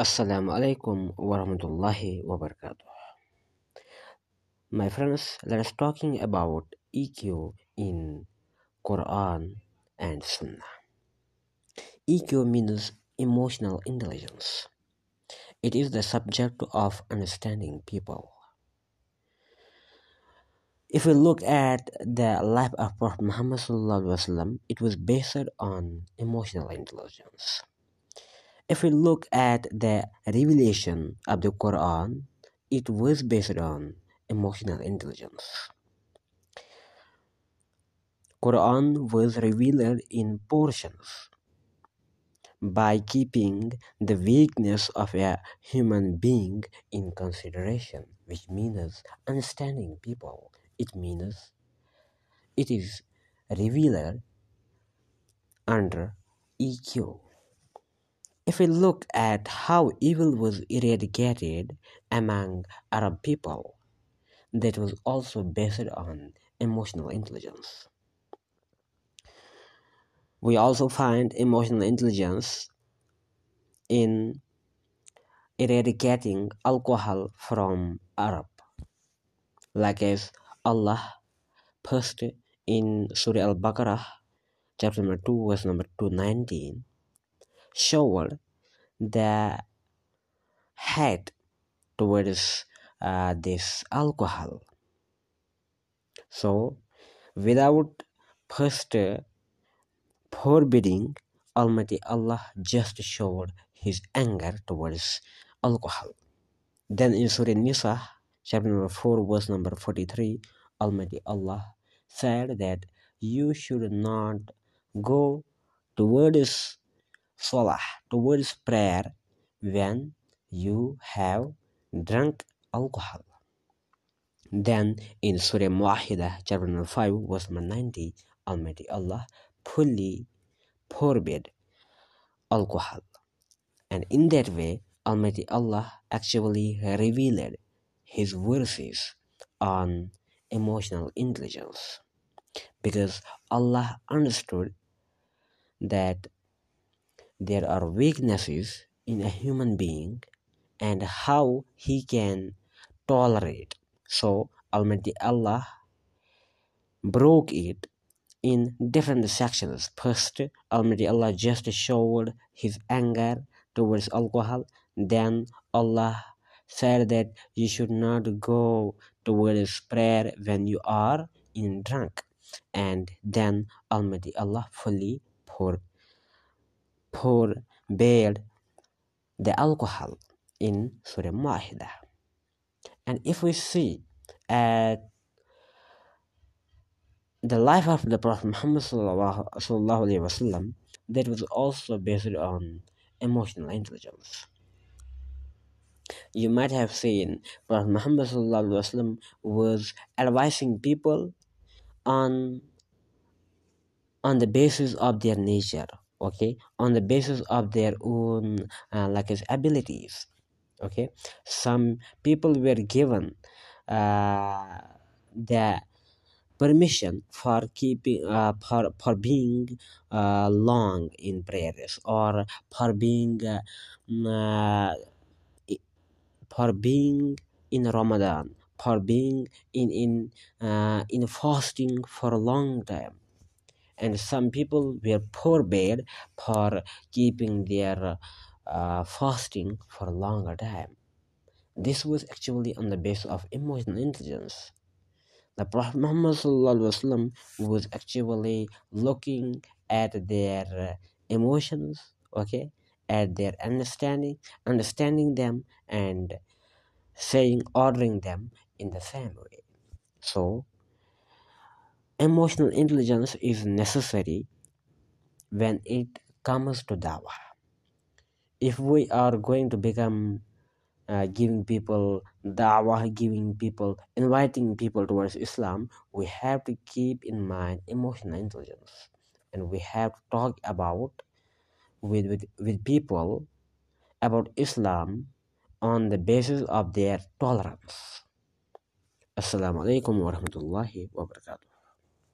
Assalamu alaikum warahmatullahi wabarakatuh. My friends, let us talking about EQ in Quran and Sunnah. EQ means emotional intelligence. It is the subject of understanding people. If we look at the life of Prophet Muhammad it was based on emotional intelligence. If we look at the revelation of the Quran, it was based on emotional intelligence. Quran was revealed in portions by keeping the weakness of a human being in consideration, which means understanding people. It means it is revealed under EQ. If we look at how evil was eradicated among Arab people, that was also based on emotional intelligence. We also find emotional intelligence in eradicating alcohol from Arab, like as Allah posted in Surah Al-Baqarah, chapter number 2, verse number 219, showed the head towards uh, this alcohol. So, without first forbidding, Almighty Allah just showed His anger towards alcohol. Then in Surah Nisa, chapter number 4, verse number 43, Almighty Allah said that you should not go towards salah towards prayer when you have drunk alcohol. Then in Surah Ma'idah, chapter number 5, verse number 90, Almighty Allah fully forbid alcohol. And in that way, Almighty Allah actually revealed His verses on emotional intelligence because Allah understood that there are weaknesses in a human being and how he can tolerate. So Almighty Allah broke it in different sections. First, Almighty Allah just showed his anger towards alcohol. Then Allah said that you should not go towards prayer when you are in drunk. And then Almighty Allah fully poured forbade the alcohol in Surah Ma'idah. And if we see at the life of the Prophet Muhammad wasallam, that was also based on emotional intelligence. You might have seen Prophet Muhammad wasallam was advising people on on the basis of their nature okay on the basis of their own uh, like abilities okay? Some people were given uh, the permission for keeping uh, for, for being uh, long in prayers or for being uh, mm, uh for being in ramadan for being in in uh, in fasting for a long time and some people were forbade for keeping their uh, fasting for a longer time. This was actually on the basis of emotional intelligence. The Prophet Muhammad was actually looking at their emotions, okay, at their understanding, understanding them, and saying, ordering them in the same way. So, Emotional intelligence is necessary when it comes to dawah. If we are going to become uh, giving people dawah, giving people, inviting people towards Islam, we have to keep in mind emotional intelligence, and we have to talk about with with, with people about Islam on the basis of their tolerance. Assalamu alaikum warahmatullahi wabarakatuh.